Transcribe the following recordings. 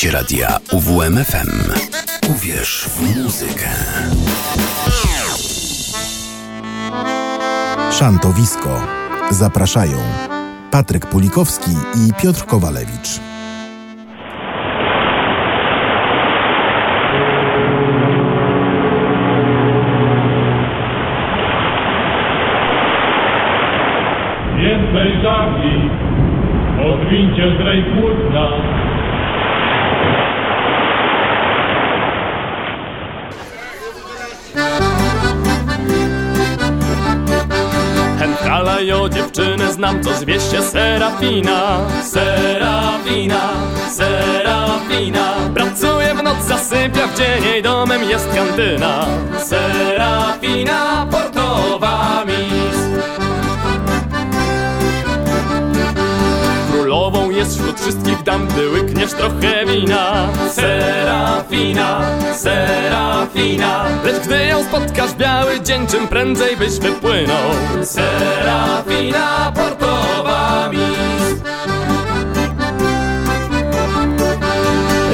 Słuchacie radia UWMFM. Uwierz w muzykę. Szantowisko. Zapraszają Patryk Pulikowski i Piotr Kowalewicz. Znam, co zwieście Serafina. Serafina, Serafina. Pracuje w noc, zasypia w dzień, jej domem jest kantyna. Serafina, portowa wśród wszystkich dam, gdy łykniesz trochę wina. Serafina, Serafina. Lecz gdy ją spotkasz biały dzień, czym prędzej byś wypłynął? Serafina, portowa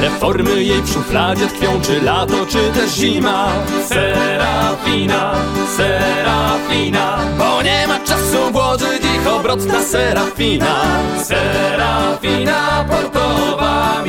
Reformy jej w szufladzie tkwią, czy lato, czy też zima. Serafina, Serafina Bo nie ma czasu włożyć ich obrotna Serafina. Serafina, portowa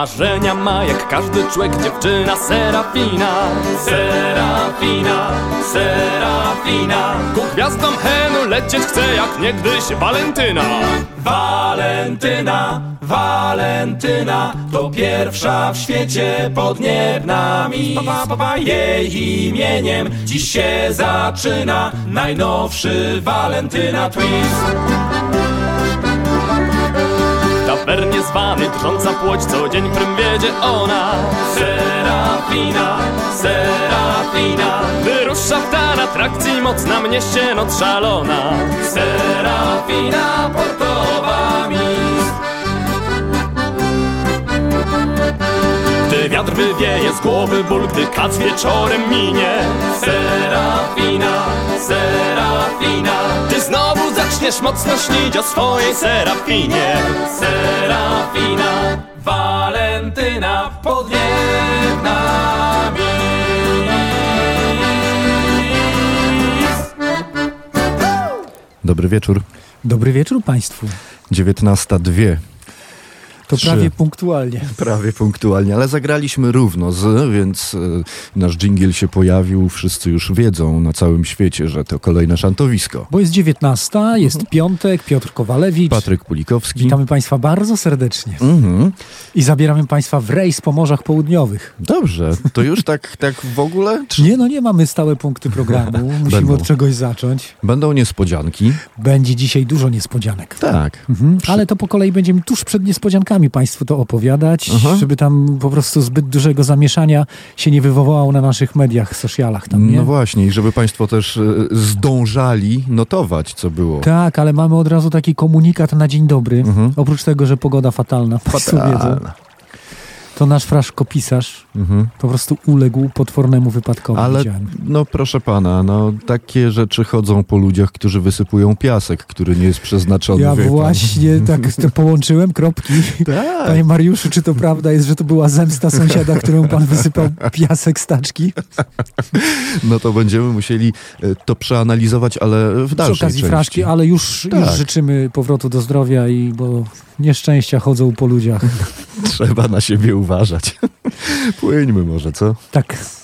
Marzenia ma jak każdy człowiek dziewczyna Serafina. Serafina, Serafina. Ku gwiazdom henu lecieć chce jak niegdyś Walentyna. Walentyna, Walentyna To pierwsza w świecie podniebna mi Jej imieniem dziś się zaczyna Najnowszy Walentyna Twist tawernie zwany drżąca płoć Co dzień prym wiedzie ona. Serafina, Serafina Wyrusza w tan atrakcji Mocna mnie się noc szalona. Serafina, portowa mis Gdy wiatr wywieje z głowy ból Gdy kac wieczorem minie. Serafina, Serafina Zaczniesz mocno śnić o swojej Serafinie Serafina, Walentyna podniebna mis Dobry wieczór. Dobry wieczór Państwu. 19.02. To Trzy. prawie punktualnie. Prawie punktualnie, ale zagraliśmy równo z, więc y, nasz dżingiel się pojawił. Wszyscy już wiedzą na całym świecie, że to kolejne szantowisko. Bo jest 19, jest piątek, Piotr Kowalewicz. Patryk Pulikowski. Witamy Państwa bardzo serdecznie. Mhm. I zabieramy Państwa w rejs po morzach południowych. Dobrze, to już tak, tak w ogóle? Czy Nie, no nie mamy stałe punkty programu. Musimy Będą. od czegoś zacząć. będą niespodzianki? Będzie dzisiaj dużo niespodzianek. Tak. Mhm. Ale to po kolei będziemy tuż przed niespodziankami Państwu to opowiadać, Aha. żeby tam po prostu zbyt dużego zamieszania się nie wywołało na naszych mediach, socialach tam, nie? No właśnie, i żeby Państwo też y, zdążali notować, co było. Tak, ale mamy od razu taki komunikat na dzień dobry. Mhm. Oprócz tego, że pogoda fatalna, Fatalna. To nasz fraszkopisarz Mhm. po prostu uległ potwornemu wypadkowi. Ale widziałem. no proszę pana, no takie rzeczy chodzą po ludziach, którzy wysypują piasek, który nie jest przeznaczony. Ja wie pan. właśnie tak to połączyłem kropki. Tak. Panie Mariuszu, czy to prawda jest, że to była zemsta sąsiada, którą pan wysypał piasek z taczki? No to będziemy musieli e, to przeanalizować, ale w Przy dalszej okazji części. fraszki, ale już, już Tak. życzymy powrotu do zdrowia i bo nieszczęścia chodzą po ludziach. Trzeba na siebie uważać. Płyńmy może, co? Tak.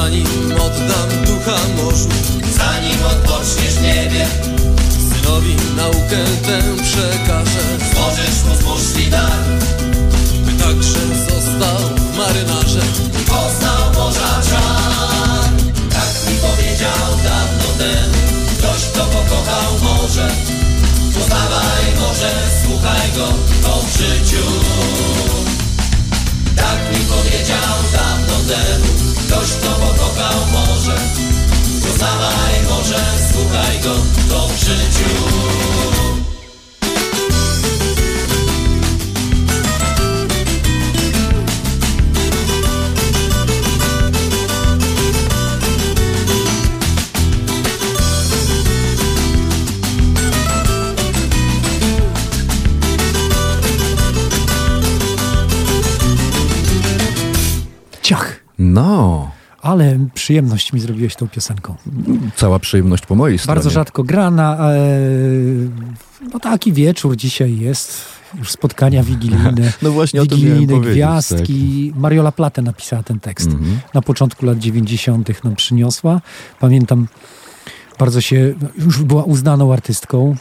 Zanim oddam ducha morzu Zanim odpoczniesz niebie Synowi naukę tę przekażę. Złożysz mu zmuszli dar By także został marynarzem poznał morza czar. Tak mi powiedział dawno temu Ktoś kto pokochał morze. Poznawaj morze, słuchaj go, to w życiu. Tak mi powiedział dawno temu Ktoś, kto pokochał morze Poznawaj morze, słuchaj go, to w życiu No, Ale przyjemność mi zrobiłeś tą piosenką. cała przyjemność po mojej stronie. Bardzo rzadko grana. E, no taki wieczór dzisiaj jest. Już spotkania wigilijne. No właśnie o tym wigilijne gwiazdki. Mariola Plate napisała ten tekst. Mhm. Na początku lat 90. nam przyniosła. Pamiętam, bardzo się, już była uznaną artystką.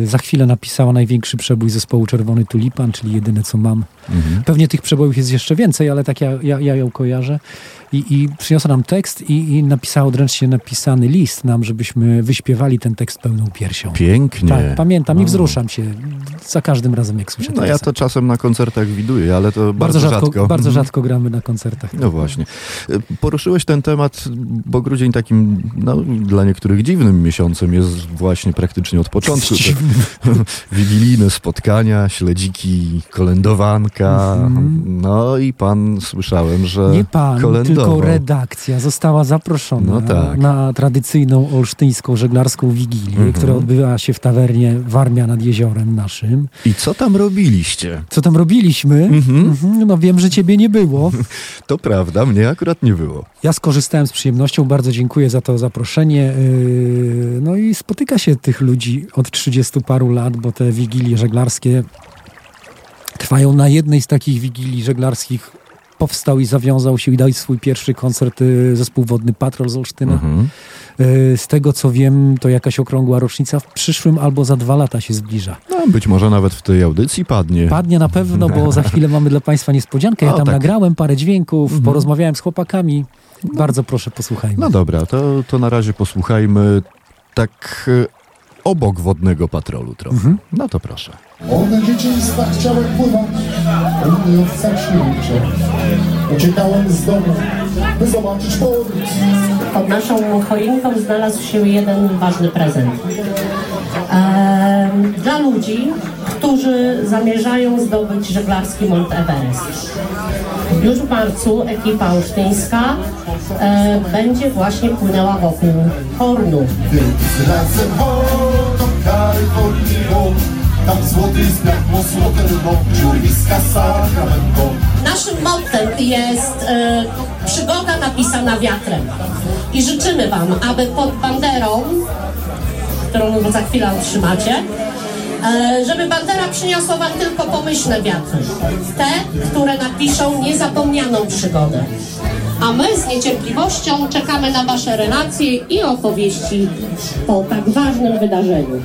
Yy, za chwilę napisała największy przebój zespołu Czerwony Tulipan, czyli jedyne co mam. Mhm. Pewnie tych przebojów jest jeszcze więcej, ale tak ja, ja, ja ją kojarzę. I, i przyniosła nam tekst i, i napisała odręcznie napisany list nam, żebyśmy wyśpiewali ten tekst pełną piersią. Pięknie. Tak, pamiętam i No. wzruszam się za każdym razem, jak słyszę No ja piosenkę. to czasem na koncertach widuję, ale to bardzo, bardzo, rzadko, bardzo Mhm. rzadko gramy na koncertach. No właśnie. Poruszyłeś ten temat, bo grudzień takim no, dla niektórych dziwnym miesiącem jest właśnie praktycznie od początku. Wigilijne spotkania, śledziki, kolędowanka. No i pan słyszałem, że Nie pan, kolędował. Tylko redakcja została zaproszona No tak. na tradycyjną olsztyńską żeglarską wigilię, Mhm. która odbywała się w tawernie Warmia nad jeziorem naszym. I co tam robiliście? Co tam robiliśmy? Mhm. Mhm, No wiem, że ciebie nie było. To prawda, mnie akurat nie było. Ja skorzystałem z przyjemnością, bardzo dziękuję za to zaproszenie. Yy, No i spotyka się tych ludzi od 30 paru lat, bo te wigilie żeglarskie trwają na jednej z takich wigilii żeglarskich. Powstał i zawiązał się i dał swój pierwszy koncert yy, zespół Wodny Patrol z Olsztyna. Mhm. Y, Z tego co wiem, to jakaś okrągła rocznica w przyszłym albo za dwa lata się zbliża. No, być może nawet w tej audycji padnie. Padnie na pewno, bo za chwilę mamy dla Państwa niespodziankę. Ja O, tam tak. nagrałem parę dźwięków, porozmawiałem z chłopakami. Bardzo proszę, posłuchajmy. No dobra, to, to na razie posłuchajmy tak e, obok wodnego patrolu trochę. No to proszę. Od dzieciństwa chciałem pływać, mnie od zaśnięcia. Uciekałem z domu, by zobaczyć port. Pod naszą choinką znalazł się jeden ważny prezent. Dla ludzi, którzy zamierzają zdobyć żeglarski Mont Everest. Już w marcu ekipa olsztyńska e, będzie właśnie płynęła wokół Hornu. Razem tam złoty. Naszym mottem jest e, przygoda napisana wiatrem. I życzymy Wam, aby pod banderą, którą za chwilę otrzymacie, e, żeby bandera przyniosła Wam tylko pomyślne wiatry. Te, które napiszą niezapomnianą przygodę. A my z niecierpliwością czekamy na Wasze relacje i opowieści po tak ważnym wydarzeniu.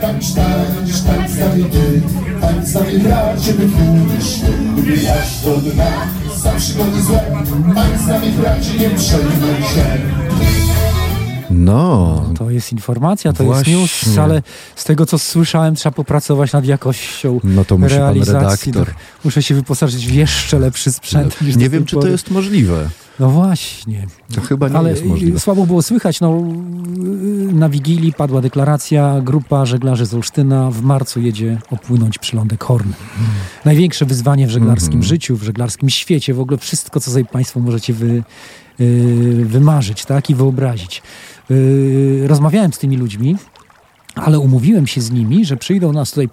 No, To jest informacja, to Właśnie. jest news, ale z tego co słyszałem, trzeba popracować nad jakością No to musi pan realizacji. redaktor. No, muszę się wyposażyć w jeszcze lepszy sprzęt niż do nie wiem, czy to jest możliwe. No właśnie. To chyba nie Ale jest możliwe. słabo było słychać. No, na Wigilii padła deklaracja. Grupa żeglarzy z Olsztyna w marcu jedzie opłynąć przylądek Horn. Największe wyzwanie w żeglarskim Mhm. życiu, w żeglarskim świecie. W ogóle wszystko, co sobie Państwo możecie wy, y, wymarzyć tak? i wyobrazić. Y, rozmawiałem z tymi ludźmi, ale umówiłem się z nimi, że przyjdą nas tutaj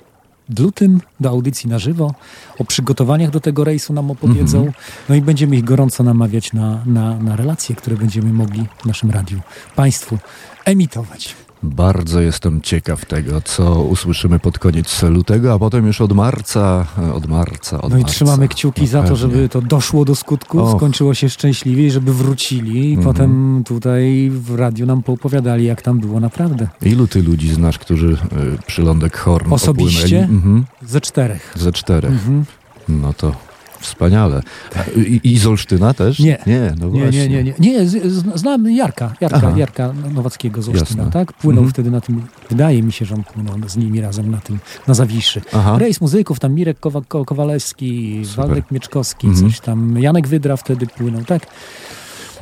lutym do audycji na żywo. O przygotowaniach do tego rejsu nam opowiedzą. Mhm. No i będziemy ich gorąco namawiać na, na, na relacje, które będziemy mogli w naszym radiu Państwu emitować. Bardzo jestem ciekaw tego, co usłyszymy pod koniec lutego, a potem już od marca, e, od marca, od No i marca. trzymamy kciuki No za to, pewnie. żeby to doszło do skutku, Och. skończyło się szczęśliwie i żeby wrócili i Mhm. potem tutaj w radiu nam poopowiadali, jak tam było naprawdę. Ilu ty ludzi znasz, którzy y, przylądek Horn Osobiście? Mhm. Ze czterech. Ze czterech. Mhm. No to wspaniale. I, I z Olsztyna też? Nie. Nie, no Nie, właśnie. nie, nie, nie. Znam Jarka, Jarka, Aha. Jarka Nowackiego z Olsztyna, Jasne. tak? Płynął Mhm. wtedy na tym, wydaje mi się, że on płynął z nimi razem na tym, na Zawiszy. Aha. Rejs muzyków, tam Mirek Kowa Ko- Kowalewski, Super. Waldek Mieczkowski, Mhm. coś tam, Janek Wydra wtedy płynął, tak?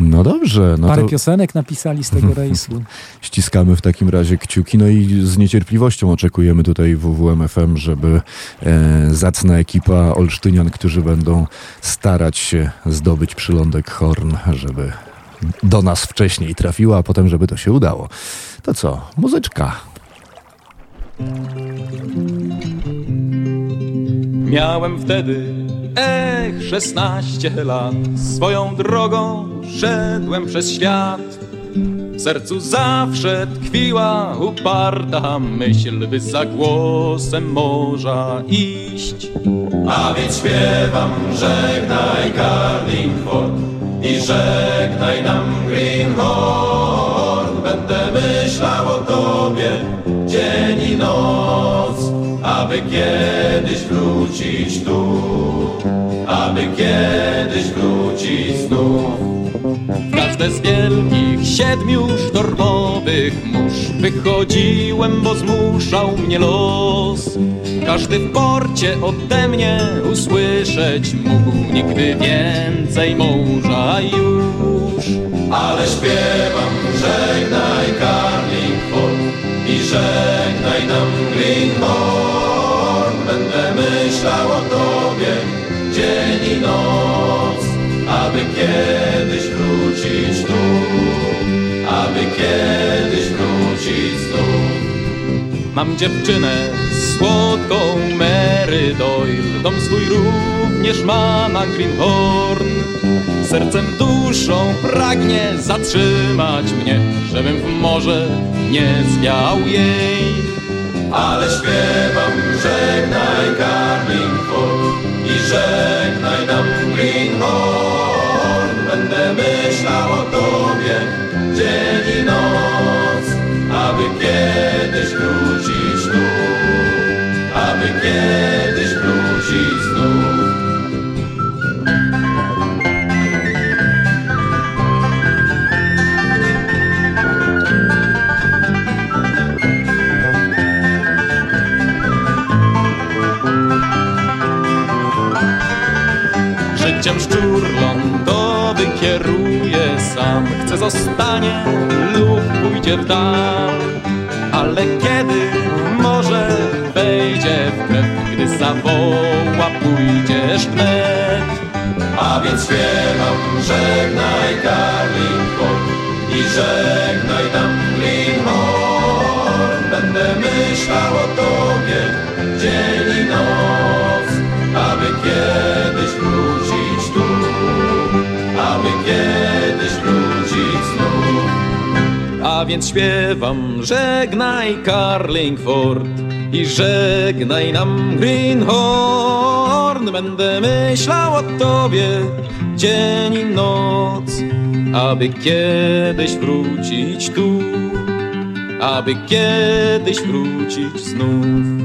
No dobrze, no Parę to piosenek napisali z tego rejsu. ściskamy w takim razie kciuki, no i z niecierpliwością oczekujemy tutaj w WWMFM, żeby e, zacna ekipa olsztynian, którzy będą starać się zdobyć przylądek Horn, żeby do nas wcześniej trafiła, a potem, żeby to się udało. To co? Muzyczka. Miałem wtedy, ech, 16 lat. Swoją drogą szedłem przez świat. W sercu zawsze tkwiła uparta myśl By za głosem morza iść. A więc śpiewam, żegnaj Carlingford I żegnaj nam Greenhorn Będę myślał o tobie dzień i noc aby kiedyś wrócić tu, aby kiedyś wrócić znów. Każde z wielkich siedmiu sztormowych mórz wychodziłem, bo zmuszał mnie los. Każdy w porcie ode mnie usłyszeć mógł nigdy więcej morza już. Ale śpiewam, żegnaj Carlingford i żegnaj nam Greenhorn. Będę myślał o tobie dzień i noc, aby kiedyś wrócić tu, aby kiedyś wrócić znów. Mam dziewczynę słodką Mary Doyle, dom swój również ma na Greenhorn. Sercem, duszą pragnie zatrzymać mnie, żebym w morze nie zwiał jej. Ale śpiewam, żegnaj Carlingford sam Chce zostanie lub pójdzie w dal. Ale kiedy może wejdzie w krew Gdy zawoła pójdziesz wnet A więc śpiewam żegnaj Carlingford I żegnaj tam Greenhorn Będę myślał o tobie dzień i noc Aby kiedyś A więc śpiewam żegnaj Carlingford I żegnaj nam Greenhorn. Będę myślał o tobie dzień i noc Aby kiedyś wrócić tu Aby kiedyś wrócić znów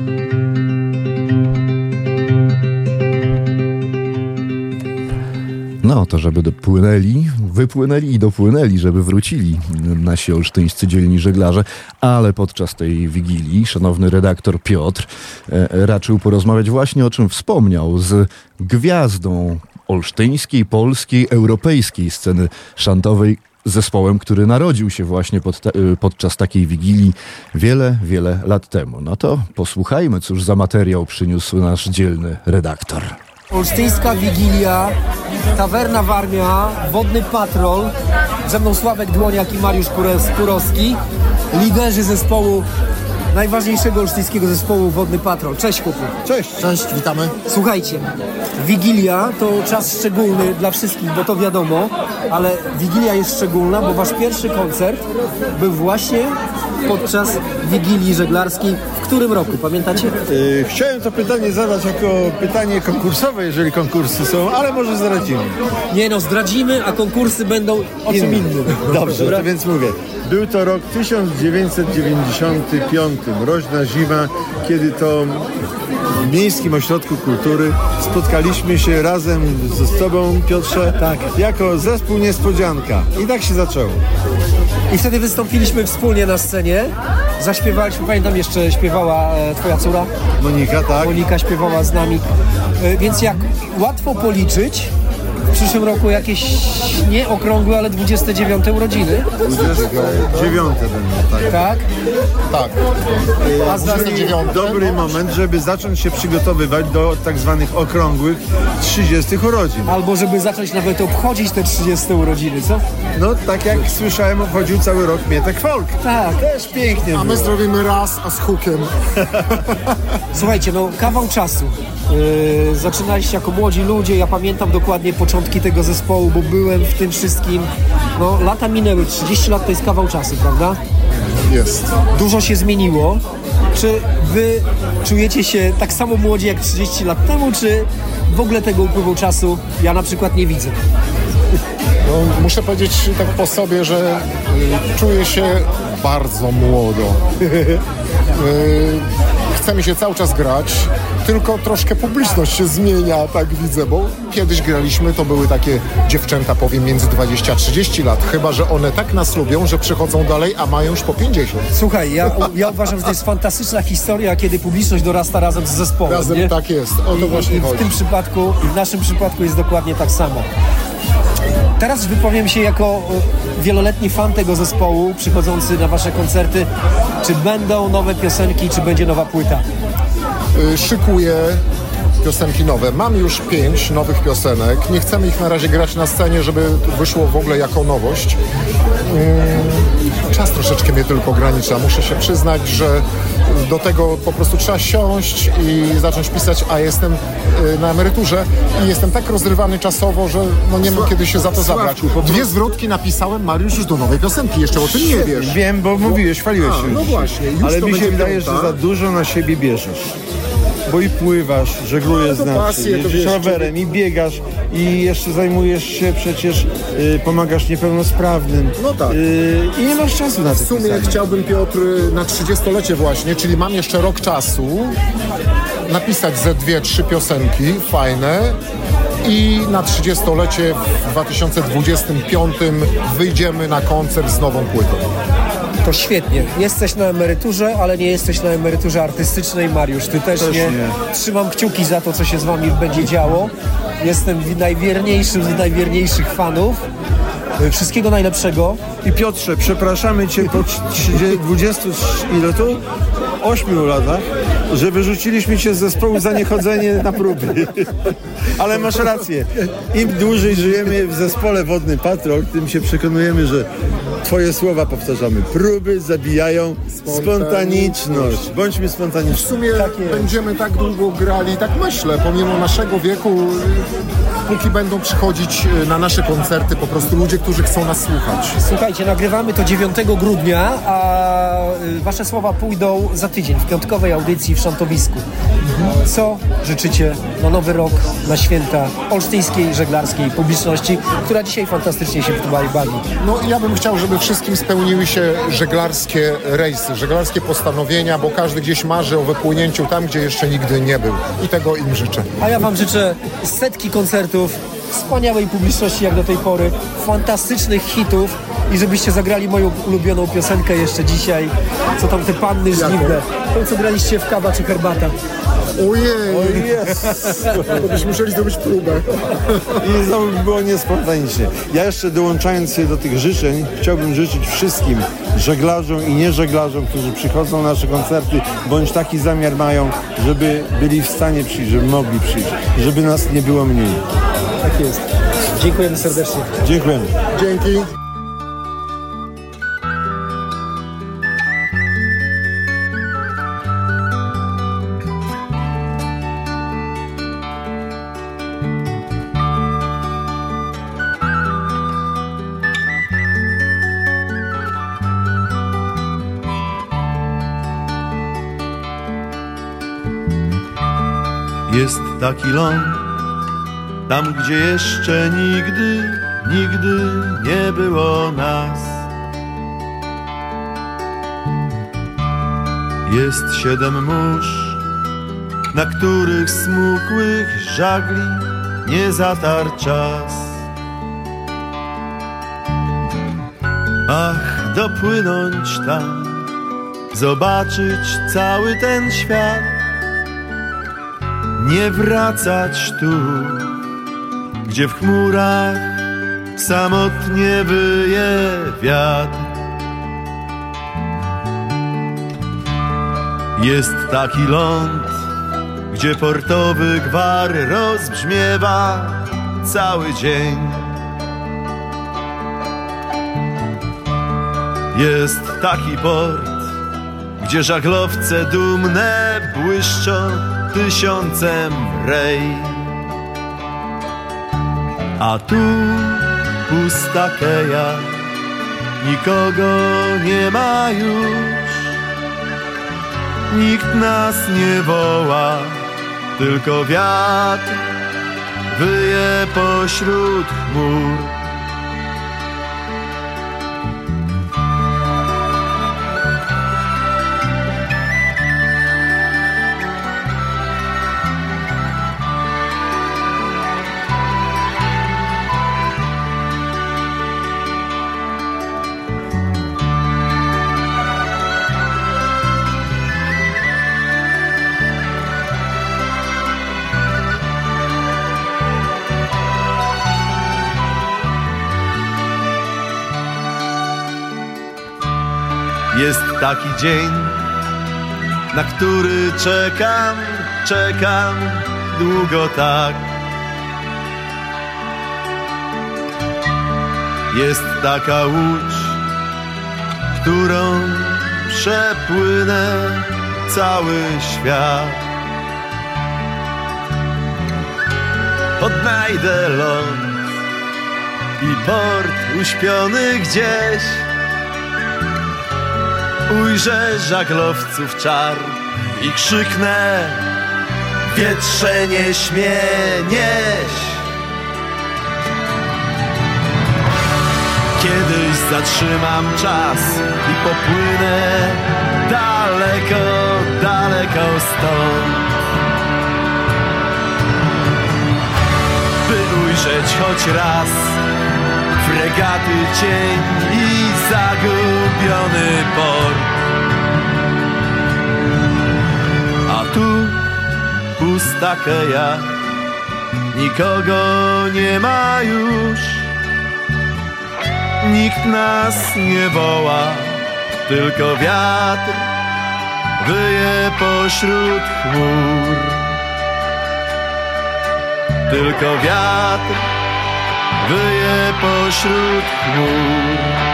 No, to żeby dopłynęli, wypłynęli i dopłynęli, żeby wrócili nasi olsztyńscy dzielni żeglarze, ale podczas tej wigilii szanowny redaktor Piotr e, raczył porozmawiać właśnie o czym wspomniał z gwiazdą olsztyńskiej, polskiej, europejskiej sceny szantowej, zespołem, który narodził się właśnie pod e, podczas takiej wigilii wiele, wiele lat temu. No to posłuchajmy, cóż za materiał przyniósł nasz dzielny redaktor. Olsztyńska Wigilia, Tawerna Warmia, Wodny Patrol, ze mną Sławek Dłoniak i Mariusz Kurowski, liderzy zespołu, najważniejszego olsztyńskiego zespołu Wodny Patrol. Cześć chłopu. Cześć. Cześć, witamy. Słuchajcie, Wigilia to czas szczególny dla wszystkich, bo to wiadomo, ale Wigilia jest szczególna, bo wasz pierwszy koncert był właśnie podczas Wigilii Żeglarskiej. W którym roku, pamiętacie? Yy, chciałem to pytanie zadać jako pytanie konkursowe, jeżeli konkursy są, ale może zdradzimy. Nie no, zdradzimy, a konkursy będą o czym innym. Dobrze, Dobra? to więc mówię. Był to rok 1995, mroźna zima, kiedy to w Miejskim Ośrodku Kultury spotkaliśmy się razem z Tobą, Piotrze, tak. jako zespół Niespodzianka. I tak się zaczęło. I wtedy wystąpiliśmy wspólnie na scenie. Zaśpiewaliśmy, pamiętam jeszcze śpiewała e, twoja córa. Monika, tak? Monika śpiewała z nami. E, więc jak łatwo policzyć, w przyszłym roku jakieś nieokrągłe, ale 29 urodziny. 29 będą, tak. Tak? Tak. A zdarzenie- 29. Dobry moment, żeby zacząć się przygotowywać do tak zwanych okrągłych 30 urodzin. Albo żeby zacząć nawet obchodzić te 30 urodziny, co? No tak jak słyszałem, obchodził cały rok Mietek Folk. Tak. Też pięknie A my było. zrobimy raz, a z hukiem. Słuchajcie, no kawał czasu. Yy, zaczynaliście jako młodzi ludzie, ja pamiętam dokładnie początki tego zespołu, bo byłem w tym wszystkim. No, lata minęły, 30 lat to jest kawał czasu, prawda? Jest. Dużo się zmieniło. Czy wy czujecie się tak samo młodzi jak 30 lat temu, czy w ogóle tego upływu czasu ja na przykład nie widzę? No, muszę powiedzieć tak po sobie, że y, czuję się bardzo młodo. y, chce mi się cały czas grać, tylko troszkę publiczność się zmienia, tak widzę, bo kiedyś graliśmy, to były takie dziewczęta, powiem, między 20 a 30 lat, chyba, że one tak nas lubią, że przychodzą dalej, a mają już po 50. Słuchaj, ja, ja uważam, że to jest fantastyczna historia, kiedy publiczność dorasta razem z zespołem. Razem nie? tak jest, o to I, właśnie i w chodzi. tym przypadku, i w naszym przypadku jest dokładnie tak samo. Teraz wypowiem się jako e, wieloletni fan tego zespołu, przychodzący na wasze koncerty. Czy będą nowe piosenki, czy będzie nowa płyta? y, szykuję piosenki nowe. Mam już pięć nowych piosenek. Nie chcemy ich na razie grać na scenie, żeby wyszło w ogóle jako nowość. Mm, Czas troszeczkę mnie tylko ogranicza. Muszę się przyznać, że do tego po prostu trzeba siąść i zacząć pisać, a jestem y, na emeryturze i jestem tak rozrywany czasowo, że no nie mam kiedy się za to zabrać. Dwie zwrotki napisałem, Mariusz, już do nowej piosenki. Jeszcze o tym nie wiesz. Wiem, bo mówiłeś, chwaliłeś A, się. no właśnie, już Ale to mi się wydaje, że za dużo na siebie bierzesz. Bo i pływasz, żeglujesz to znaczy, pasje, to jeździsz rowerem i biegasz i jeszcze zajmujesz się przecież, y, pomagasz niepełnosprawnym. No tak. Y, I nie masz czasu na to W sumie pisanie. chciałbym, Piotr, na 30-lecie właśnie, czyli mam jeszcze rok czasu, napisać ze dwie, trzy piosenki fajne i na 30-lecie w 2025 wyjdziemy na koncert z nową płytą. To świetnie. Jesteś na emeryturze, ale nie jesteś na emeryturze artystycznej, Mariusz. Ty też, Też nie. nie. Trzymam kciuki za to, co się z wami będzie działo. Jestem wi- najwierniejszym z najwierniejszych fanów. Y, Wszystkiego najlepszego. I Piotrze, przepraszamy Cię po 30, 20, ile tu? 8 latach, że wyrzuciliśmy Cię z zespołu za niechodzenie na próby. Ale masz rację. Im dłużej żyjemy w zespole Wodny Patrol, tym się przekonujemy, że Twoje słowa powtarzamy. Próby zabijają spontaniczność. Bądźmy W spontaniczni. sumie będziemy tak długo grali, tak myślę, pomimo naszego wieku, y, póki będą przychodzić y, na nasze koncerty po prostu ludzie, którzy chcą nas słuchać. Słuchajcie, nagrywamy to 9 grudnia, a y, wasze słowa pójdą za tydzień w piątkowej audycji w Szantowisku. Co życzycie na nowy rok, na święta olsztyńskiej żeglarskiej publiczności, która dzisiaj fantastycznie się tutaj bawi? No ja bym chciał, żeby wszystkim spełniły się żeglarskie rejsy, żeglarskie postanowienia, bo każdy gdzieś marzy o wypłynięciu tam, gdzie jeszcze nigdy nie był. I tego im życzę. A ja wam życzę setki koncertów, wspaniałej publiczności jak do tej pory, fantastycznych hitów i żebyście zagrali moją ulubioną piosenkę jeszcze dzisiaj. Co tam te panny żniwne? To co graliście w kawa czy herbata? Ojej! To byśmy musieli zrobić próbę. I znowu by było niespontanicznie. Ja jeszcze dołączając się do tych życzeń, chciałbym życzyć wszystkim żeglarzom i nieżeglarzom, którzy przychodzą na nasze koncerty, bądź taki zamiar mają, żeby byli w stanie przyjść, żeby mogli przyjść, żeby nas nie było mniej. Tak jest. Dziękujemy serdecznie. Dziękujemy. Dzięki. Jest taki ląd, tam gdzie jeszcze nigdy, nigdy nie było nas. Jest siedem mórz, na których smukłych żagli nie zatarł czas. Ach, dopłynąć tam, zobaczyć cały ten świat nie wracać tu, gdzie w chmurach samotnie wyje wiatr. Jest taki ląd, gdzie portowy gwar rozbrzmiewa cały dzień. Jest taki port, gdzie żaglowce dumne błyszczą tysiącem rej. A tu pusta keja, nikogo nie ma już. Nikt nas nie woła, tylko wiatr wyje pośród chmur. Jest taki dzień, na który czekam, czekam długo tak. Jest taka łódź, którą przepłynę cały świat. Odnajdę ląd i port uśpiony gdzieś. Ujrzę żaglowców czar i krzyknę Wietrze nie śmie Kiedyś zatrzymam czas i popłynę daleko, daleko stąd. By ujrzeć choć raz fregaty cień i zagubiony port. A tu pusta keja, nikogo nie ma już. nikt nas nie woła, tylko wiatr wyje pośród chmur. Tylko wiatr wyje pośród chmur.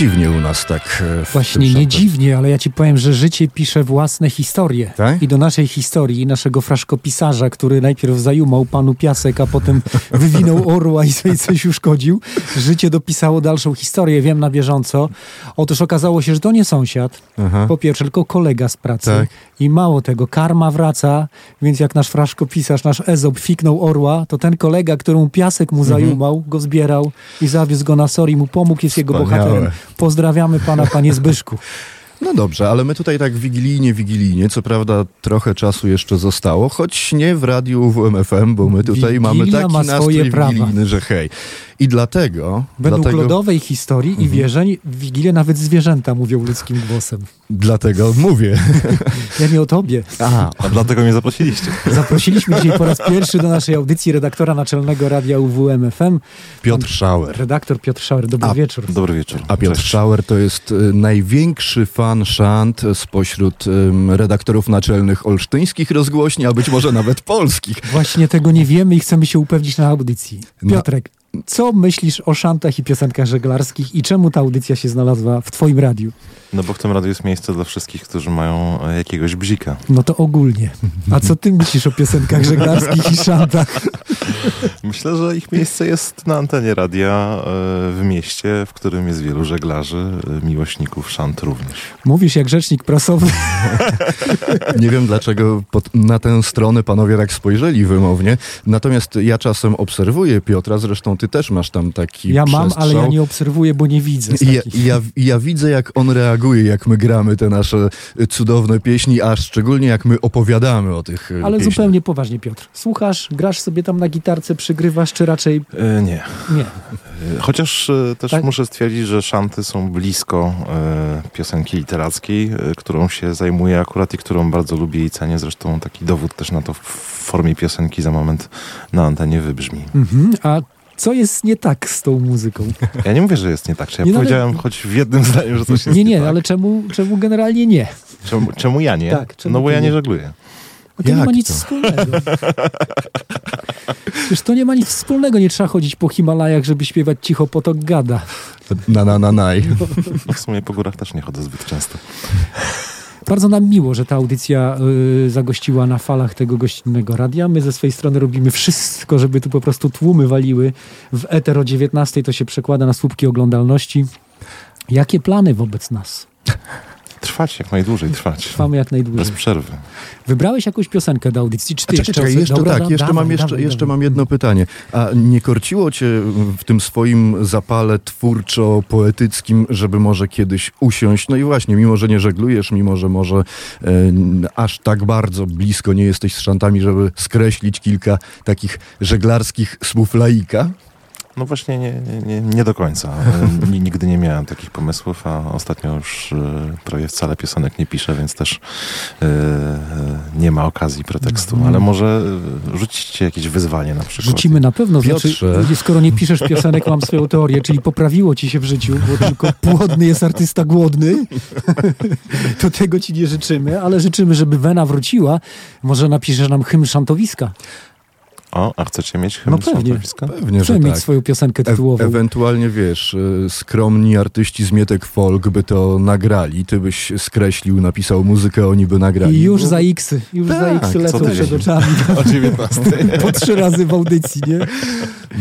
Dziwnie u nas tak. e, Właśnie nie dziwnie, ale ja ci powiem, że życie pisze własne historie. Tak? I do naszej historii, naszego fraszkopisarza, który najpierw zajumał panu piasek, a potem wywinął orła i sobie coś uszkodził, życie dopisało dalszą historię, wiem na bieżąco. Otóż okazało się, że to nie sąsiad, Aha. po pierwsze, tylko kolega z pracy. Tak. I mało tego, karma wraca, więc jak nasz fraszkopisarz, nasz Ezop fiknął orła, to ten kolega, któremu piasek mu Mhm. zajumał, go zbierał i zawiózł go na sori, mu pomógł, jest jego Wspaniałe. bohaterem. Pozdrawiamy pana, panie Zbyszku. No dobrze, ale my tutaj tak wigilijnie, wigilijnie, co prawda trochę czasu jeszcze zostało, choć nie w radiu WMFM, bo my tutaj Wigilia mamy taki ma nastrój prawa. wigilijny, że hej. I dlatego... Według dlatego, lodowej historii Mhm. i wierzeń w Wigilię nawet zwierzęta mówią ludzkim głosem. Dlatego mówię. Ja nie o tobie. A, A dlatego mnie zaprosiliście. Zaprosiliśmy dzisiaj po raz pierwszy do naszej audycji redaktora naczelnego radia UWMFM, Piotr Schauer. redaktor Piotr Szauer. Dobry A, wieczór. Dobry wieczór. A Piotr Cześć. Schauer to jest y, największy fan szant spośród redaktorów naczelnych olsztyńskich rozgłośni, a być może nawet polskich. Właśnie tego nie wiemy i chcemy się upewnić na audycji. Piotrek, co myślisz o szantach i piosenkach żeglarskich i czemu ta audycja się znalazła w twoim radiu? No bo w tym radiu jest miejsce dla wszystkich, którzy mają e, jakiegoś bzika. No to ogólnie. A co ty myślisz o piosenkach żeglarskich i szantach? Myślę, że ich miejsce jest na antenie radia e, w mieście, w którym jest wielu żeglarzy, e, miłośników szant również. Mówisz jak rzecznik prasowy. Nie wiem dlaczego pod, na tę stronę panowie tak spojrzeli wymownie. Natomiast ja czasem obserwuję Piotra, zresztą ty też masz tam taki Ja mam, ale przestrzał. ja nie obserwuję, bo nie widzę. ja, ja, ja widzę, jak on reaguje, jak my gramy te nasze cudowne pieśni, a szczególnie jak my opowiadamy o tych y, Ale pieśniach. zupełnie poważnie, Piotr. Słuchasz, grasz sobie tam na gitarce, przygrywasz, czy raczej E, nie. nie? E, Chociaż e, też Tak? muszę stwierdzić, że szanty są blisko e, piosenki literackiej, e, którą się zajmuję akurat i którą bardzo lubię i cenię. Zresztą taki dowód też na to w formie piosenki za moment na antenie wybrzmi. Mhm. A co jest nie tak z tą muzyką? Ja nie mówię, że jest nie tak. Czy ja Nie, no powiedziałem choć w jednym zdaniu, że coś jest Nie, nie, nie, tak? ale czemu, czemu generalnie nie? Czemu, czemu ja nie? Tak, czemu no bo ja nie? nie żegluję. A to nie Jak ma nic to? wspólnego. Przecież to nie ma nic wspólnego. Nie trzeba chodzić po Himalajach, żeby śpiewać cicho potok gada. Na, na, na, naj. W sumie po górach też nie chodzę zbyt często. Bardzo nam miło, że ta audycja y, zagościła na falach tego gościnnego radia. My ze swojej strony robimy wszystko, żeby tu po prostu tłumy waliły. W eter o 19 to się przekłada na słupki oglądalności. Jakie plany wobec nas? Trwać jak najdłużej, trwać. Trwamy jak najdłużej. Bez przerwy. Wybrałeś jakąś piosenkę do audycji? Czy ty czekaj, jeszcze, czekaj, jeszcze Dobra, tak, jeszcze dawaj, mam, jeszcze, dawaj, jeszcze dawaj. mam jedno pytanie. A nie korciło cię w tym swoim zapale twórczo-poetyckim, żeby może kiedyś usiąść? No i właśnie, mimo że nie żeglujesz, mimo że może e, aż tak bardzo blisko nie jesteś z szantami, żeby skreślić kilka takich żeglarskich słów laika? No właśnie nie, nie, nie, do końca. Ni- Nigdy nie miałem takich pomysłów, a ostatnio już e, prawie wcale piosenek nie piszę, więc też e, e, nie ma okazji pretekstu. Mhm. Ale może rzucicie jakieś wyzwanie na przykład. Rzucimy na pewno. Znaczy, skoro nie piszesz piosenek, mam swoją teorię, czyli poprawiło ci się w życiu, bo tylko płodny jest artysta głodny. to tego ci nie życzymy, ale życzymy, żeby Wena wróciła. Może napiszesz nam hymn szantowiska. O, a chcecie mieć No chemiczne pewnie. nazwiska? Pewnie, Chcemy że mieć tak. swoją piosenkę tytułową. E- ewentualnie wiesz, e, skromni artyści z Mietek Folk by to nagrali, ty byś skreślił, napisał muzykę, oni by nagrali. I już Bo- za X, już za Tak, X co lecą przed oczami. O 19. Po trzy razy w audycji, nie?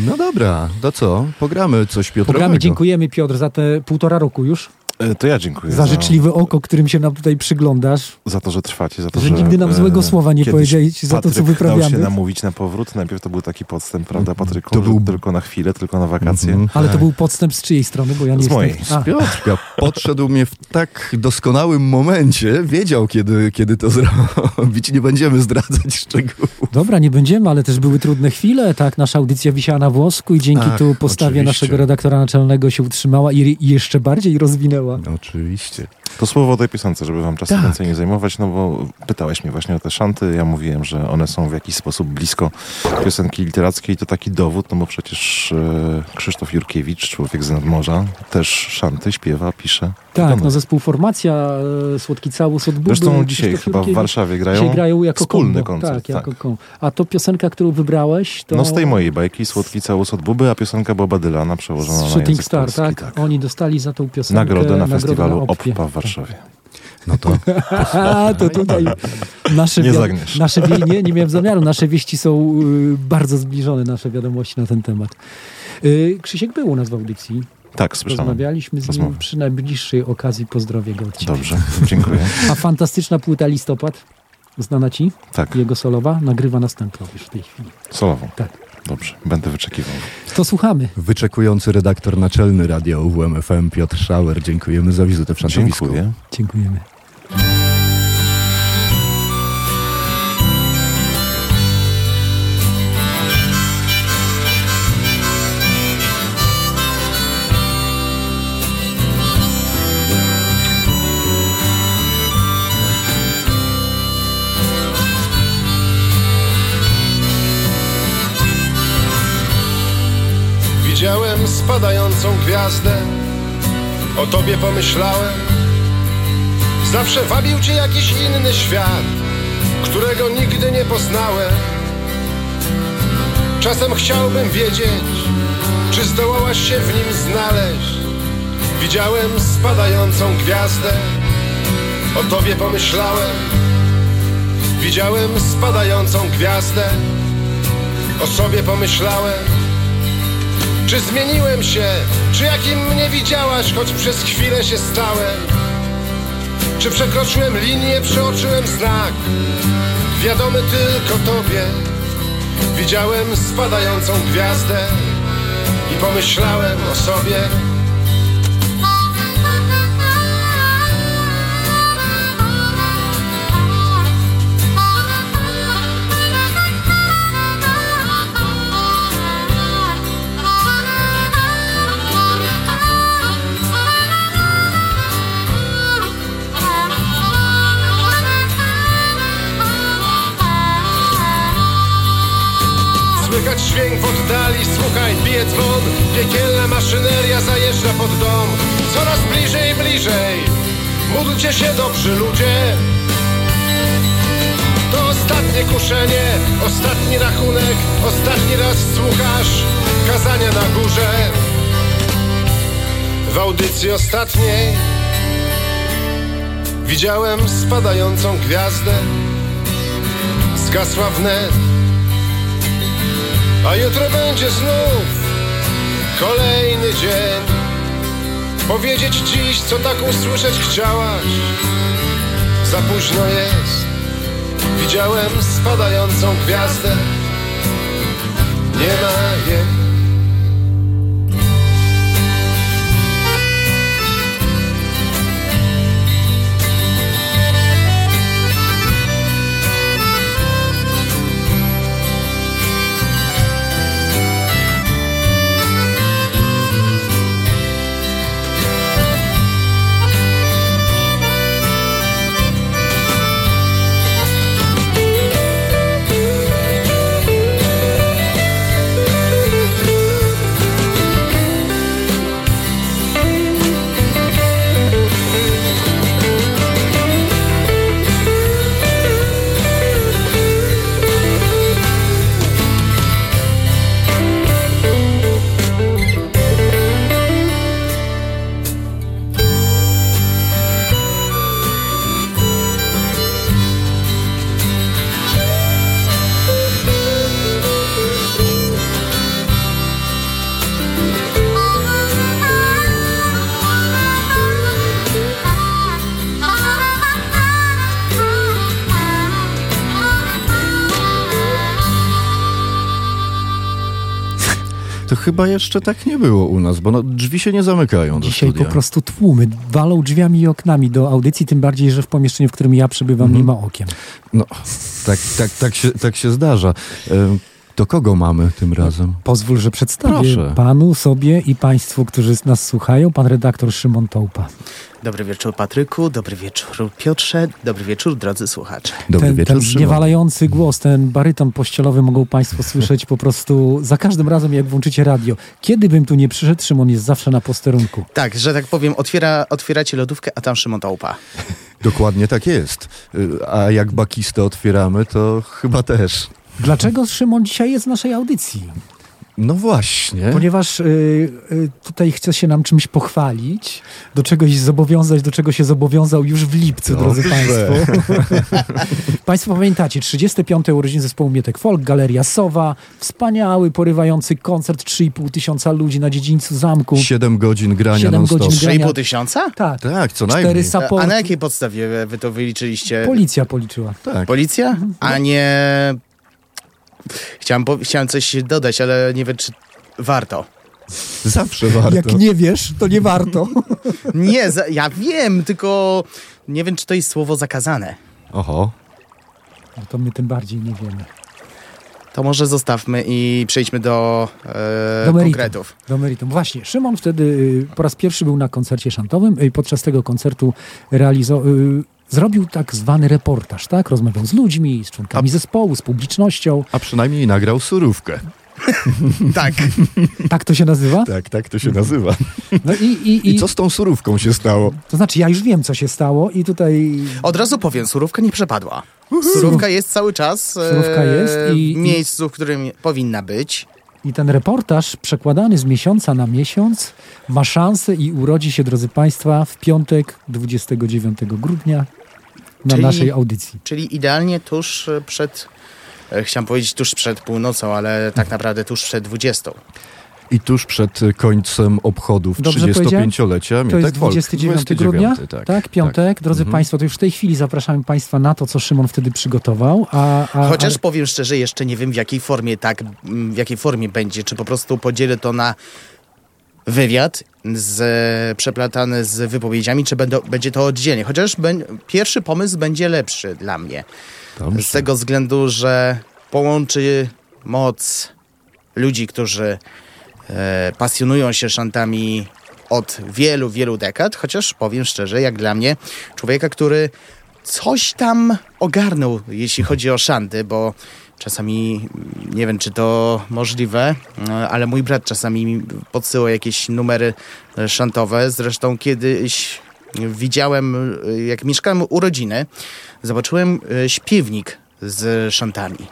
No dobra, to co? Pogramy coś Piotrowego. Programy, dziękujemy Piotr za te półtora roku już. E, To ja dziękuję Za życzliwe oko, którym się nam tutaj przyglądasz. za to, że trwacie, za to, Że że... nigdy nam e, złego słowa nie powiedzieliście za to, co Patryk wyprawiamy. dał się namówić na powrót. Najpierw to był taki podstęp, prawda, Patryku? To był- Tylko na chwilę, tylko na wakacje. Mhm. Ale to Tak. był podstęp z czyjej strony, bo ja nie Z jestem... mojej. A, Piotrka podszedł mnie w tak doskonałym momencie, wiedział kiedy, kiedy to zrobić, nie będziemy zdradzać szczegółów. dobra, nie będziemy, ale też były trudne chwile, tak? Nasza audycja wisiała na włosku i dzięki Ach, tu postawie oczywiście. naszego redaktora naczelnego się utrzymała i, i jeszcze bardziej rozwinęła. Oczywiście. To słowo o tej piosence, żeby wam czasu Tak. więcej nie zajmować, no bo pytałeś mnie właśnie o te szanty, ja mówiłem, że one są w jakiś sposób blisko piosenki literackiej, to taki dowód, no bo przecież e, Krzysztof Jurkiewicz, człowiek z nadmorza, też szanty śpiewa, pisze. Tak, no zespół Formacja, e, Słodki Całus od Buby. Zresztą dzisiaj Krzysztof chyba w. Warszawie grają, grają jako wspólny kombo. koncert. Tak, jako kom. A to piosenka, którą wybrałeś, to... No z tej mojej bajki, Słodki Całus od Buby, a piosenka Boba Dylana przełożona na Shooting Star, polski, tak? Oni dostali za tą piosenkę Nagrodę na nagrodę festiwalu. Oppa Warszawie. No to A, to tutaj nasze, Nie zagniesz. nasze nie, nie miałem zamiaru. Nasze wieści są y, bardzo zbliżone, nasze wiadomości na ten temat. Y, Krzysiek był u nas w audycji. Tak, słyszałem. Rozmawialiśmy z nim Rozmowy. przy najbliższej okazji. Pozdrowię go od ciebie. Dobrze, dziękuję. A fantastyczna płyta Listopad, znana ci? Tak. Jego solowa, nagrywa następną już w tej chwili. Solową. Tak. Dobrze, będę wyczekiwał. To słuchamy. wyczekujący redaktor naczelny radia UWMFM Piotr Schauer, dziękujemy za wizytę w Szantowisku. Dziękuję. Dziękujemy. Widziałem spadającą gwiazdę, o tobie pomyślałem. Zawsze wabił cię jakiś inny świat, którego nigdy nie poznałem. Czasem chciałbym wiedzieć, czy zdołałaś się w nim znaleźć. Widziałem spadającą gwiazdę, o tobie pomyślałem. Widziałem spadającą gwiazdę, o sobie pomyślałem. Czy zmieniłem się? Czy jakim mnie widziałaś, choć przez chwilę się stałem? Czy przekroczyłem linię, przeoczyłem znak? Wiadomy tylko tobie. Widziałem spadającą gwiazdę i pomyślałem o sobie. Bije dzwon Piekielna maszyneria zajeżdża pod dom. Coraz bliżej, bliżej. Módlcie się dobrzy ludzie. To ostatnie kuszenie, ostatni rachunek Ostatni raz słuchasz kazania na górze. W audycji ostatniej Widziałem spadającą gwiazdę Zgasła wnet a jutro będzie znów kolejny dzień. Powiedzieć dziś, co tak usłyszeć chciałaś. Za późno jest. Widziałem spadającą gwiazdę. Nie ma jej chyba jeszcze tak nie było u nas, bo no, drzwi się nie zamykają do Dzisiaj po prostu tłumy walą drzwiami i oknami do audycji, tym bardziej, że w pomieszczeniu, w którym ja przebywam, Mhm. nie ma okien. No, tak, tak, tak, się, tak się zdarza. To kogo mamy tym razem? Pozwól, że przedstawię Proszę. panu, sobie i państwu, którzy nas słuchają, pan redaktor Szymon Tołpa. Dobry wieczór Patryku, dobry wieczór Piotrze, dobry wieczór drodzy słuchacze. ten, ten zniewalający głos, ten baryton pościelowy mogą Państwo słyszeć po prostu za każdym razem, jak włączycie radio. Kiedy bym tu nie przyszedł, Szymon jest zawsze na posterunku. Tak, że tak powiem, otwiera, otwieracie lodówkę, a tam Szymon Tołpa. Dokładnie tak jest. Y, A jak bakistę otwieramy, to chyba też. Dlaczego Szymon dzisiaj jest w naszej audycji? No właśnie. Ponieważ y, y, tutaj chce się nam czymś pochwalić, do czegoś zobowiązać, do czego się zobowiązał już w lipcu, drodzy Dobrze. Państwo. państwo pamiętacie, 35. urodziny zespołu Mietek Folk, Galeria Sowa, wspaniały, porywający koncert, 3,5 tysiąca ludzi na dziedzińcu zamku. Siedem godzin grania Siedem non-stop. godzin grania. 3,5 tysiąca? Tak. Tak, co najmniej. A na jakiej podstawie wy to wyliczyliście? Policja policzyła. Tak. Policja? A nie... Chciałem, po... Chciałem coś dodać, ale nie wiem, czy warto. Zawsze warto. Jak nie wiesz, to nie warto. Nie, za... ja wiem, tylko nie wiem, czy to jest słowo zakazane. Oho. No to my tym bardziej nie wiemy. To może zostawmy i przejdźmy do, e, Do meritum. konkretów. Do meritum. Właśnie, Szymon wtedy y, po raz pierwszy był na koncercie szantowym i podczas tego koncertu realizował. Zrobił tak zwany reportaż, tak? Rozmawiał z ludźmi, z członkami zespołu, z publicznością. A przynajmniej nagrał surówkę. tak. Tak to się nazywa? Tak, tak to się nazywa. No i, i, I co z tą surówką się stało? To znaczy, ja już wiem, co się stało i tutaj Od razu powiem, surówka nie przepadła. Surówka jest cały czas e, Surówka jest i- w miejscu, w którym powinna być. I ten reportaż przekładany z miesiąca na miesiąc ma szansę i urodzi się, drodzy Państwa, w piątek 29 grudnia na Czyli- naszej audycji. Czyli idealnie tuż e, przed, e, chciałem powiedzieć tuż przed północą, ale tak naprawdę tuż przed 20. I tuż przed końcem obchodów Dobrze 35-lecia To jest Folk. 29 grudnia? tak. tak, piątek. Drodzy Mhm. Państwo, to już w tej chwili zapraszamy Państwa na to, co Szymon wtedy przygotował. A, a, Chociaż ale- powiem szczerze, jeszcze nie wiem w jakiej formie tak, w jakiej formie będzie, czy po prostu podzielę to na wywiad z, przeplatany z wypowiedziami, czy będą, będzie to oddzielnie. Chociaż ben, pierwszy pomysł będzie lepszy dla mnie. Dobrze. Z tego względu, że połączy moc ludzi, którzy e, pasjonują się szantami od wielu, wielu dekad, chociaż powiem szczerze, jak dla mnie, człowieka, który coś tam ogarnął, jeśli chodzi o szanty, bo czasami nie wiem, czy to możliwe, e, ale mój brat czasami mi podsyła jakieś numery e, szantowe. Zresztą kiedyś widziałem, e, jak mieszkałem u rodziny, zobaczyłem śpiewnik z szantami.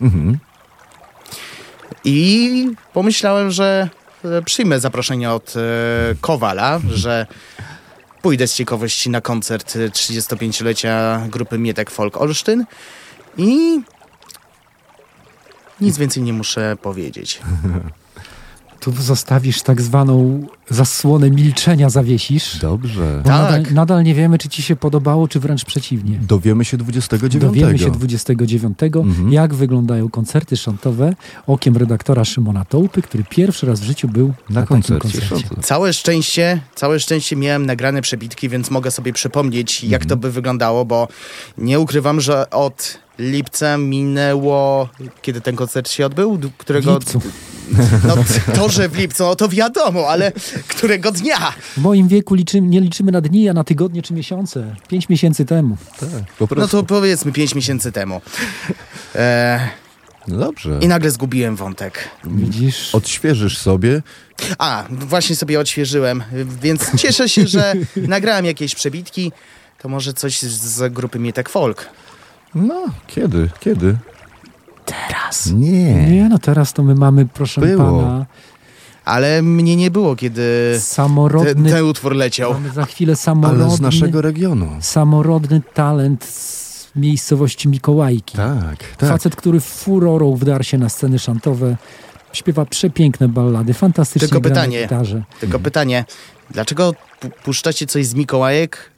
Mhm. I pomyślałem, że przyjmę zaproszenie od Kowala, że pójdę z ciekawości na koncert e, 35-lecia grupy Mietek Folk Olsztyn i nic więcej nie muszę powiedzieć. Tu zostawisz tak zwaną zasłonę milczenia, zawiesisz. Dobrze. Tak. nadal, nadal nie wiemy, czy ci się podobało, czy wręcz przeciwnie. Dowiemy się 29. Dowiemy się 29, Mhm. jak wyglądają koncerty szantowe okiem redaktora Szymona Tołpy, który pierwszy raz w życiu był na, takim koncercie. Całe szczęście, całe szczęście miałem nagrane przebitki, więc mogę sobie przypomnieć, jak to by wyglądało, bo nie ukrywam, że od lipca minęło, kiedy ten koncert się odbył, którego... W lipcu. No to, że w lipcu, no to wiadomo, ale którego dnia? W moim wieku liczymy, nie liczymy na dni, a na tygodnie czy miesiące. Pięć miesięcy temu. Tak, No to powiedzmy 5 miesięcy temu. E, No dobrze. I nagle zgubiłem wątek. Widzisz? Odświeżysz sobie. A, właśnie sobie odświeżyłem, więc cieszę się, że nagrałem jakieś przebitki. To może coś z, z grupy Mietek Folk. No, kiedy? Kiedy? Teraz. Nie. Nie, no teraz to my mamy, proszę Było. pana, Ale mnie nie było, kiedy samorodny... ten, ten utwór leciał. Mamy za chwilę samorodny... Ale z naszego regionu. Samorodny talent z miejscowości Mikołajki. Tak, tak. Facet, który furorą wdarł się na sceny szantowe. Śpiewa przepiękne ballady, fantastycznie Tylko pytanie, gitarze. tylko pytanie, dlaczego pu- puszczacie coś z Mikołajek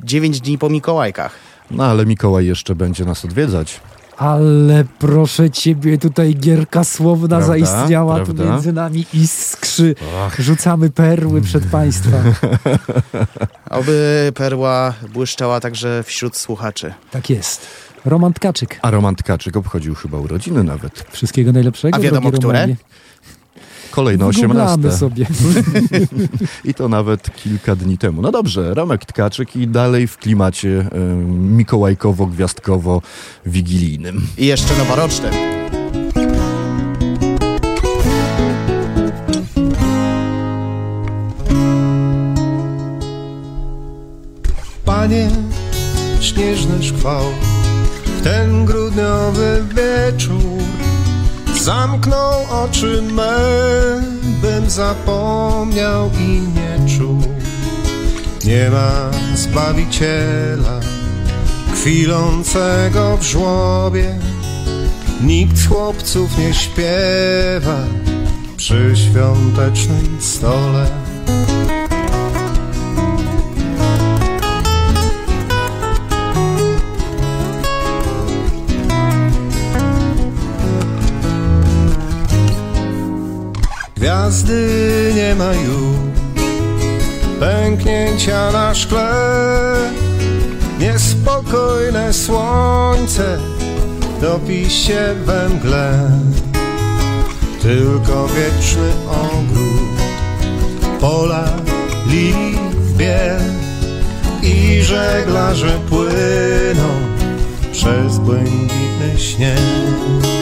9 dni po Mikołajkach? No ale Mikołaj jeszcze będzie nas odwiedzać. Ale proszę ciebie, tutaj gierka słowna Prawda? zaistniała tu Prawda? między nami iskrzy. Rzucamy perły przed państwa. Oby perła błyszczała także wśród słuchaczy. Tak jest. Roman Tkaczyk. A Roman Tkaczyk obchodził chyba urodziny nawet. Wszystkiego najlepszego. A wiadomo, które? Romanie. Kolejne Wygooglamy 18. sobie. I to nawet kilka dni temu. No dobrze, Romek Tkaczyk i dalej w klimacie e, mikołajkowo-gwiazdkowo-wigilijnym. I jeszcze noworoczny. Panie, śnieżny szkwał w ten grudniowy wieczór zamknął oczy me, bym zapomniał i nie czuł. Nie ma Zbawiciela kwilącego w żłobie, nikt chłopców nie śpiewa przy świątecznym stole. Gwiazdy nie ma już, pęknięcia na szkle, niespokojne słońce topi się we mgle. Tylko wieczny ogród, pola, biel i żeglarze płyną przez błękitny śnieg.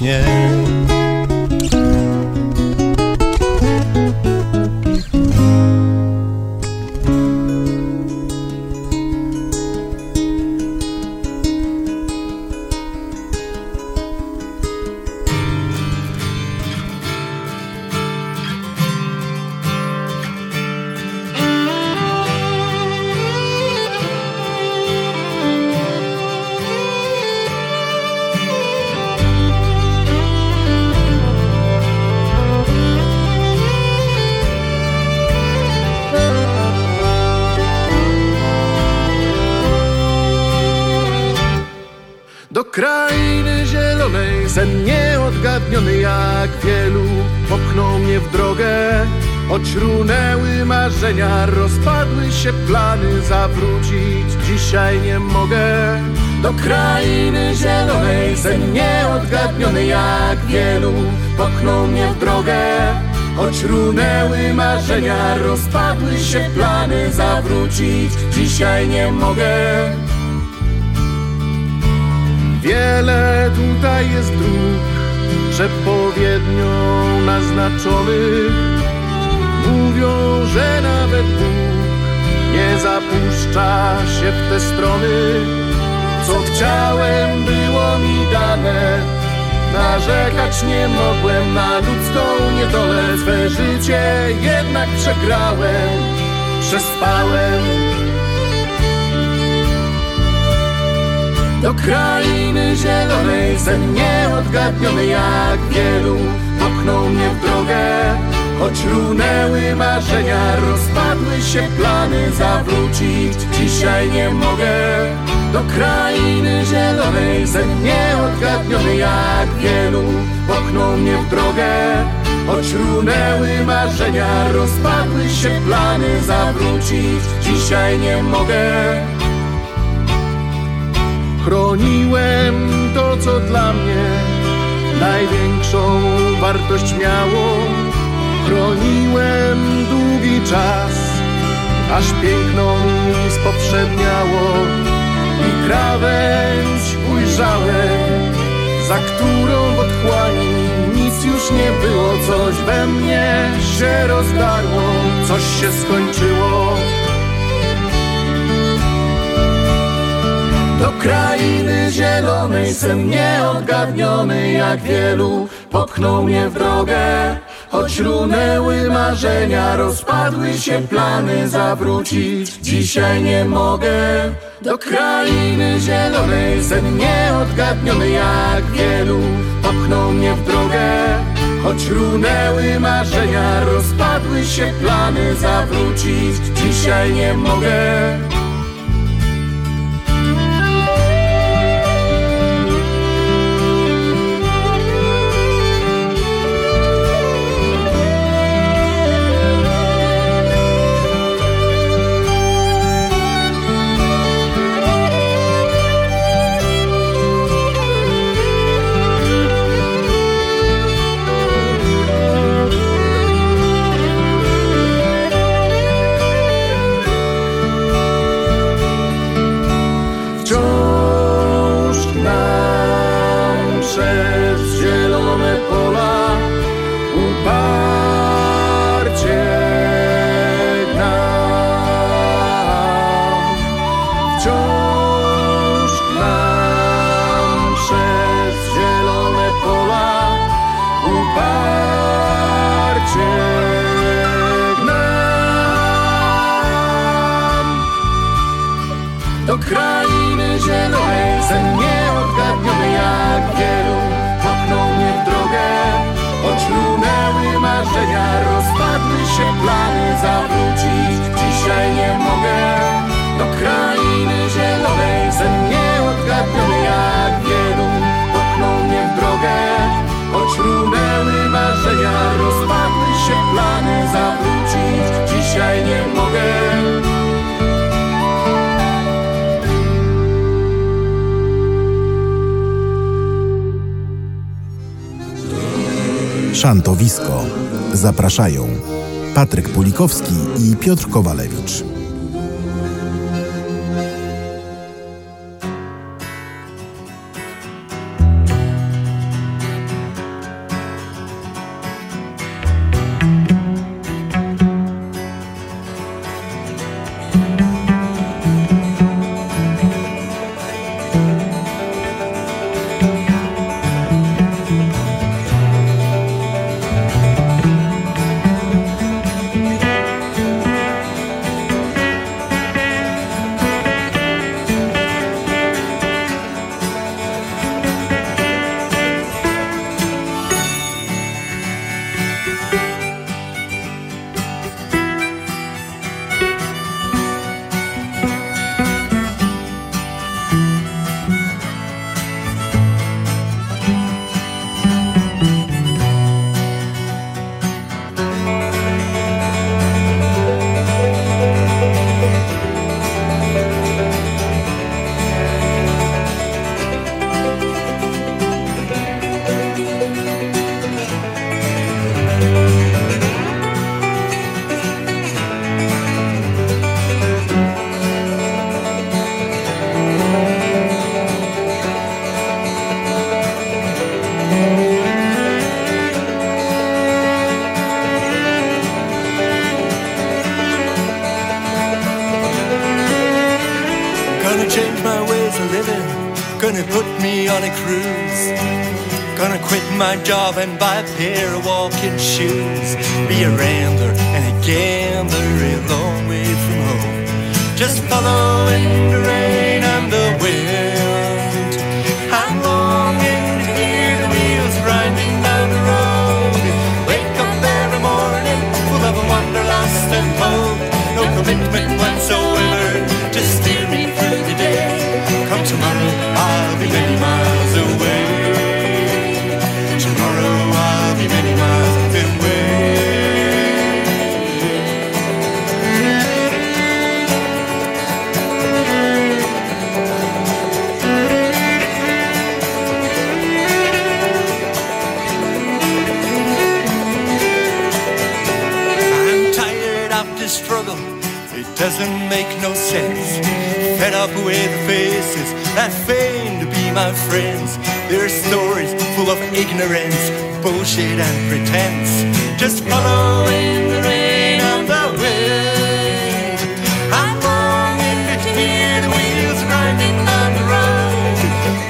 Błękitny wielu popchnął mnie w drogę Choć runęły marzenia, rozpadły się plany Zawrócić dzisiaj nie mogę Wiele tutaj jest dróg przepowiednią naznaczonych. Mówią, że nawet Bóg nie zapuszcza się w te strony. Co chciałem było mi dane, narzekać nie mogłem na ludzką niedolę. Swe życie jednak przegrałem, przespałem. Do krainy zielonej sen nieodgadniony jak wielu popchnął mnie w drogę Choć runęły marzenia, rozpadły się plany Zawrócić dzisiaj nie mogę do krainy zielonej Sen nieodgadniony jak wielu. Popchnął mnie w drogę Choć runęły marzenia, rozpadły się plany Zawrócić. Dzisiaj nie mogę. Chroniłem to, co dla mnie największą wartość miało. Chroniłem długi czas, aż piękno mi spowszedniało I krawędź ujrzałem, za którą w otchłani nic już nie było. Coś we mnie się rozdarło, coś się skończyło. Do krainy zielonej sen nieodgadniony jak wielu popchnął mnie w drogę Choć runęły marzenia, rozpadły się plany zawrócić. Dzisiaj nie mogę do krainy zielonej Sen nieodgadniony jak wielu. Popchnął mnie w drogę Choć runęły marzenia, rozpadły się plany zawrócić. Dzisiaj nie mogę Szantowisko. Zapraszają Patryk Pulikowski i Piotr Kowalewicz. just following the up with faces that feign to be my friends. Their stories full of ignorance, bullshit and pretense. Just following the rain and the wind. I'm longing to hear the wheels grinding on the road.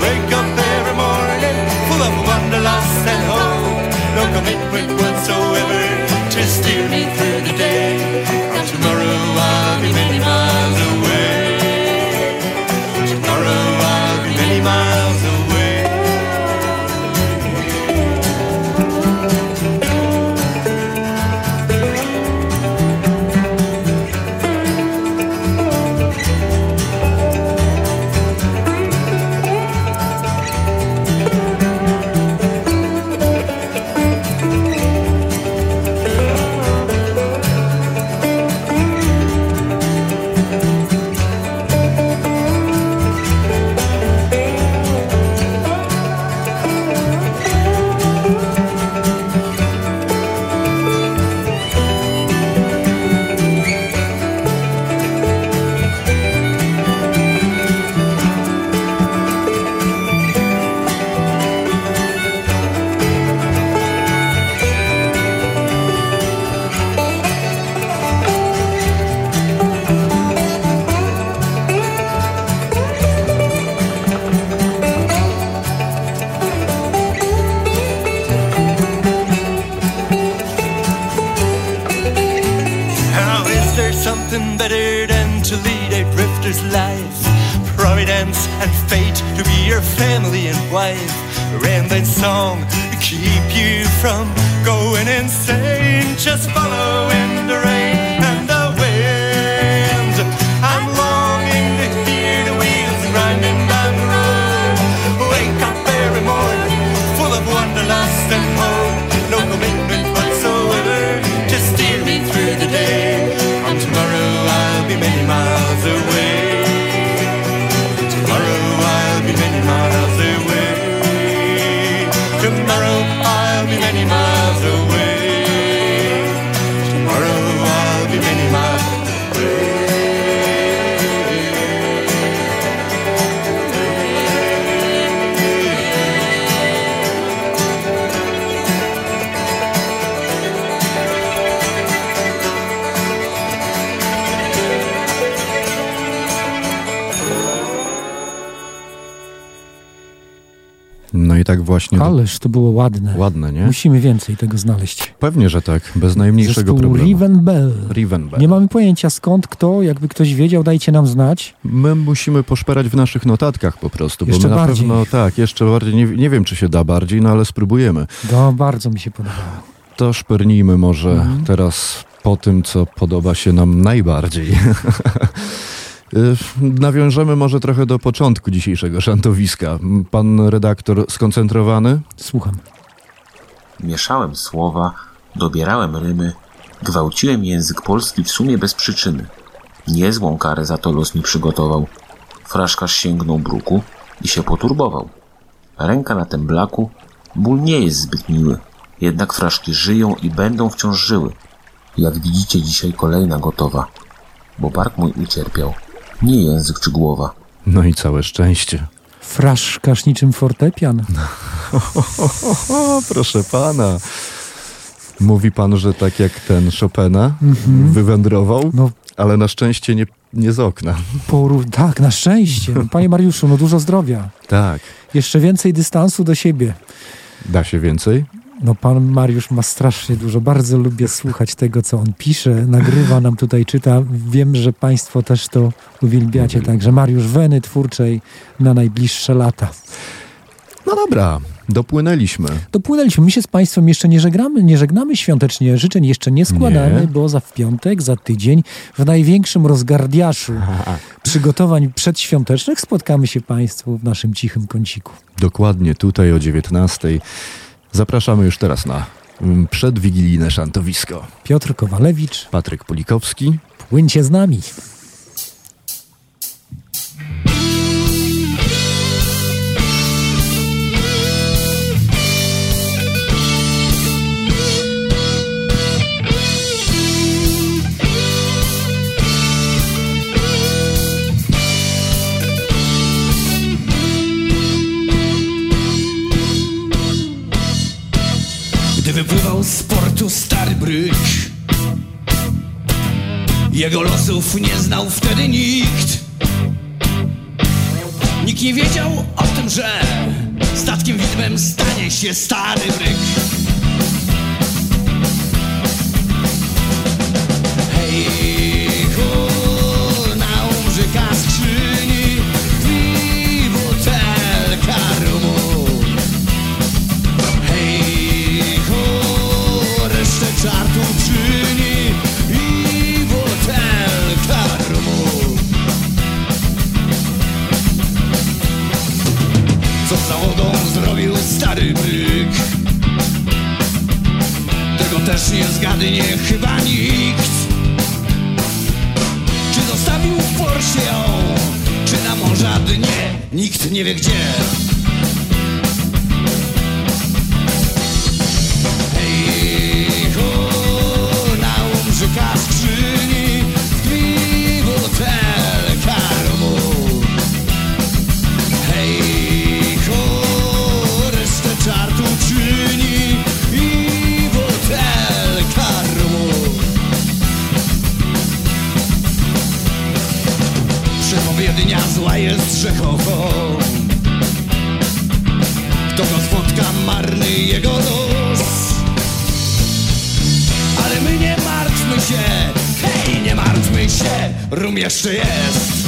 Wake up every morning full of wanderlust and hope. No commitment whatsoever to steer me through the day. Ależ to było ładne. Ładne, nie? Musimy więcej tego znaleźć. Pewnie, że tak, bez najmniejszego Zespół problemu. Riven Bell. Riven Bell. Nie mamy pojęcia skąd, kto, jakby ktoś wiedział, dajcie nam znać. My musimy poszperać w naszych notatkach po prostu, bo Jeszcze my na bardziej. pewno tak, jeszcze bardziej, nie, nie wiem czy się da bardziej, no ale spróbujemy. No, bardzo mi się podobało. To szpernijmy może Mhm. teraz po tym, co podoba się nam najbardziej. Y, Nawiążemy może trochę do początku dzisiejszego szantowiska. Pan redaktor skoncentrowany? Słucham. Mieszałem słowa, dobierałem rymy, gwałciłem język polski w sumie bez przyczyny. Niezłą karę za to los mi przygotował. Fraszkarz sięgnął bruku i się poturbował. Ręka na tym blaku, ból nie jest zbyt miły. Jednak fraszki żyją i będą wciąż żyły. Jak widzicie dzisiaj kolejna gotowa, bo bark mój ucierpiał, nie język czy głowa. No i całe szczęście. Fraszkarz niczym fortepian. O, proszę pana. Mówi pan, że tak jak ten Chopina Mhm. wywędrował, No. ale na szczęście nie, nie z okna. Tak, na szczęście. Panie Mariuszu, no dużo zdrowia. Tak. Jeszcze więcej dystansu do siebie. Da się więcej? No pan Mariusz ma strasznie dużo. Bardzo lubię słuchać tego, co on pisze, nagrywa nam tutaj, czyta. Wiem, że państwo też to uwielbiacie. Także Mariusz Weny twórczej na najbliższe lata. No dobra, dopłynęliśmy. Dopłynęliśmy. My się z Państwem jeszcze nie żegnamy, nie żegnamy świątecznie. Życzeń jeszcze nie składamy, Nie. bo za w piątek, za tydzień, w największym rozgardiaszu przygotowań przedświątecznych spotkamy się Państwu w naszym cichym kąciku. Dokładnie tutaj o 19. Zapraszamy już teraz na mm, przedwigilijne szantowisko. Piotr Kowalewicz, Patryk Pulikowski. płyńcie z nami. Nie znał wtedy nikt. Nikt nie wiedział o tym, że Statkiem widmem stanie się stary bryk się. Hej, nie martwmy się, rum jeszcze jest.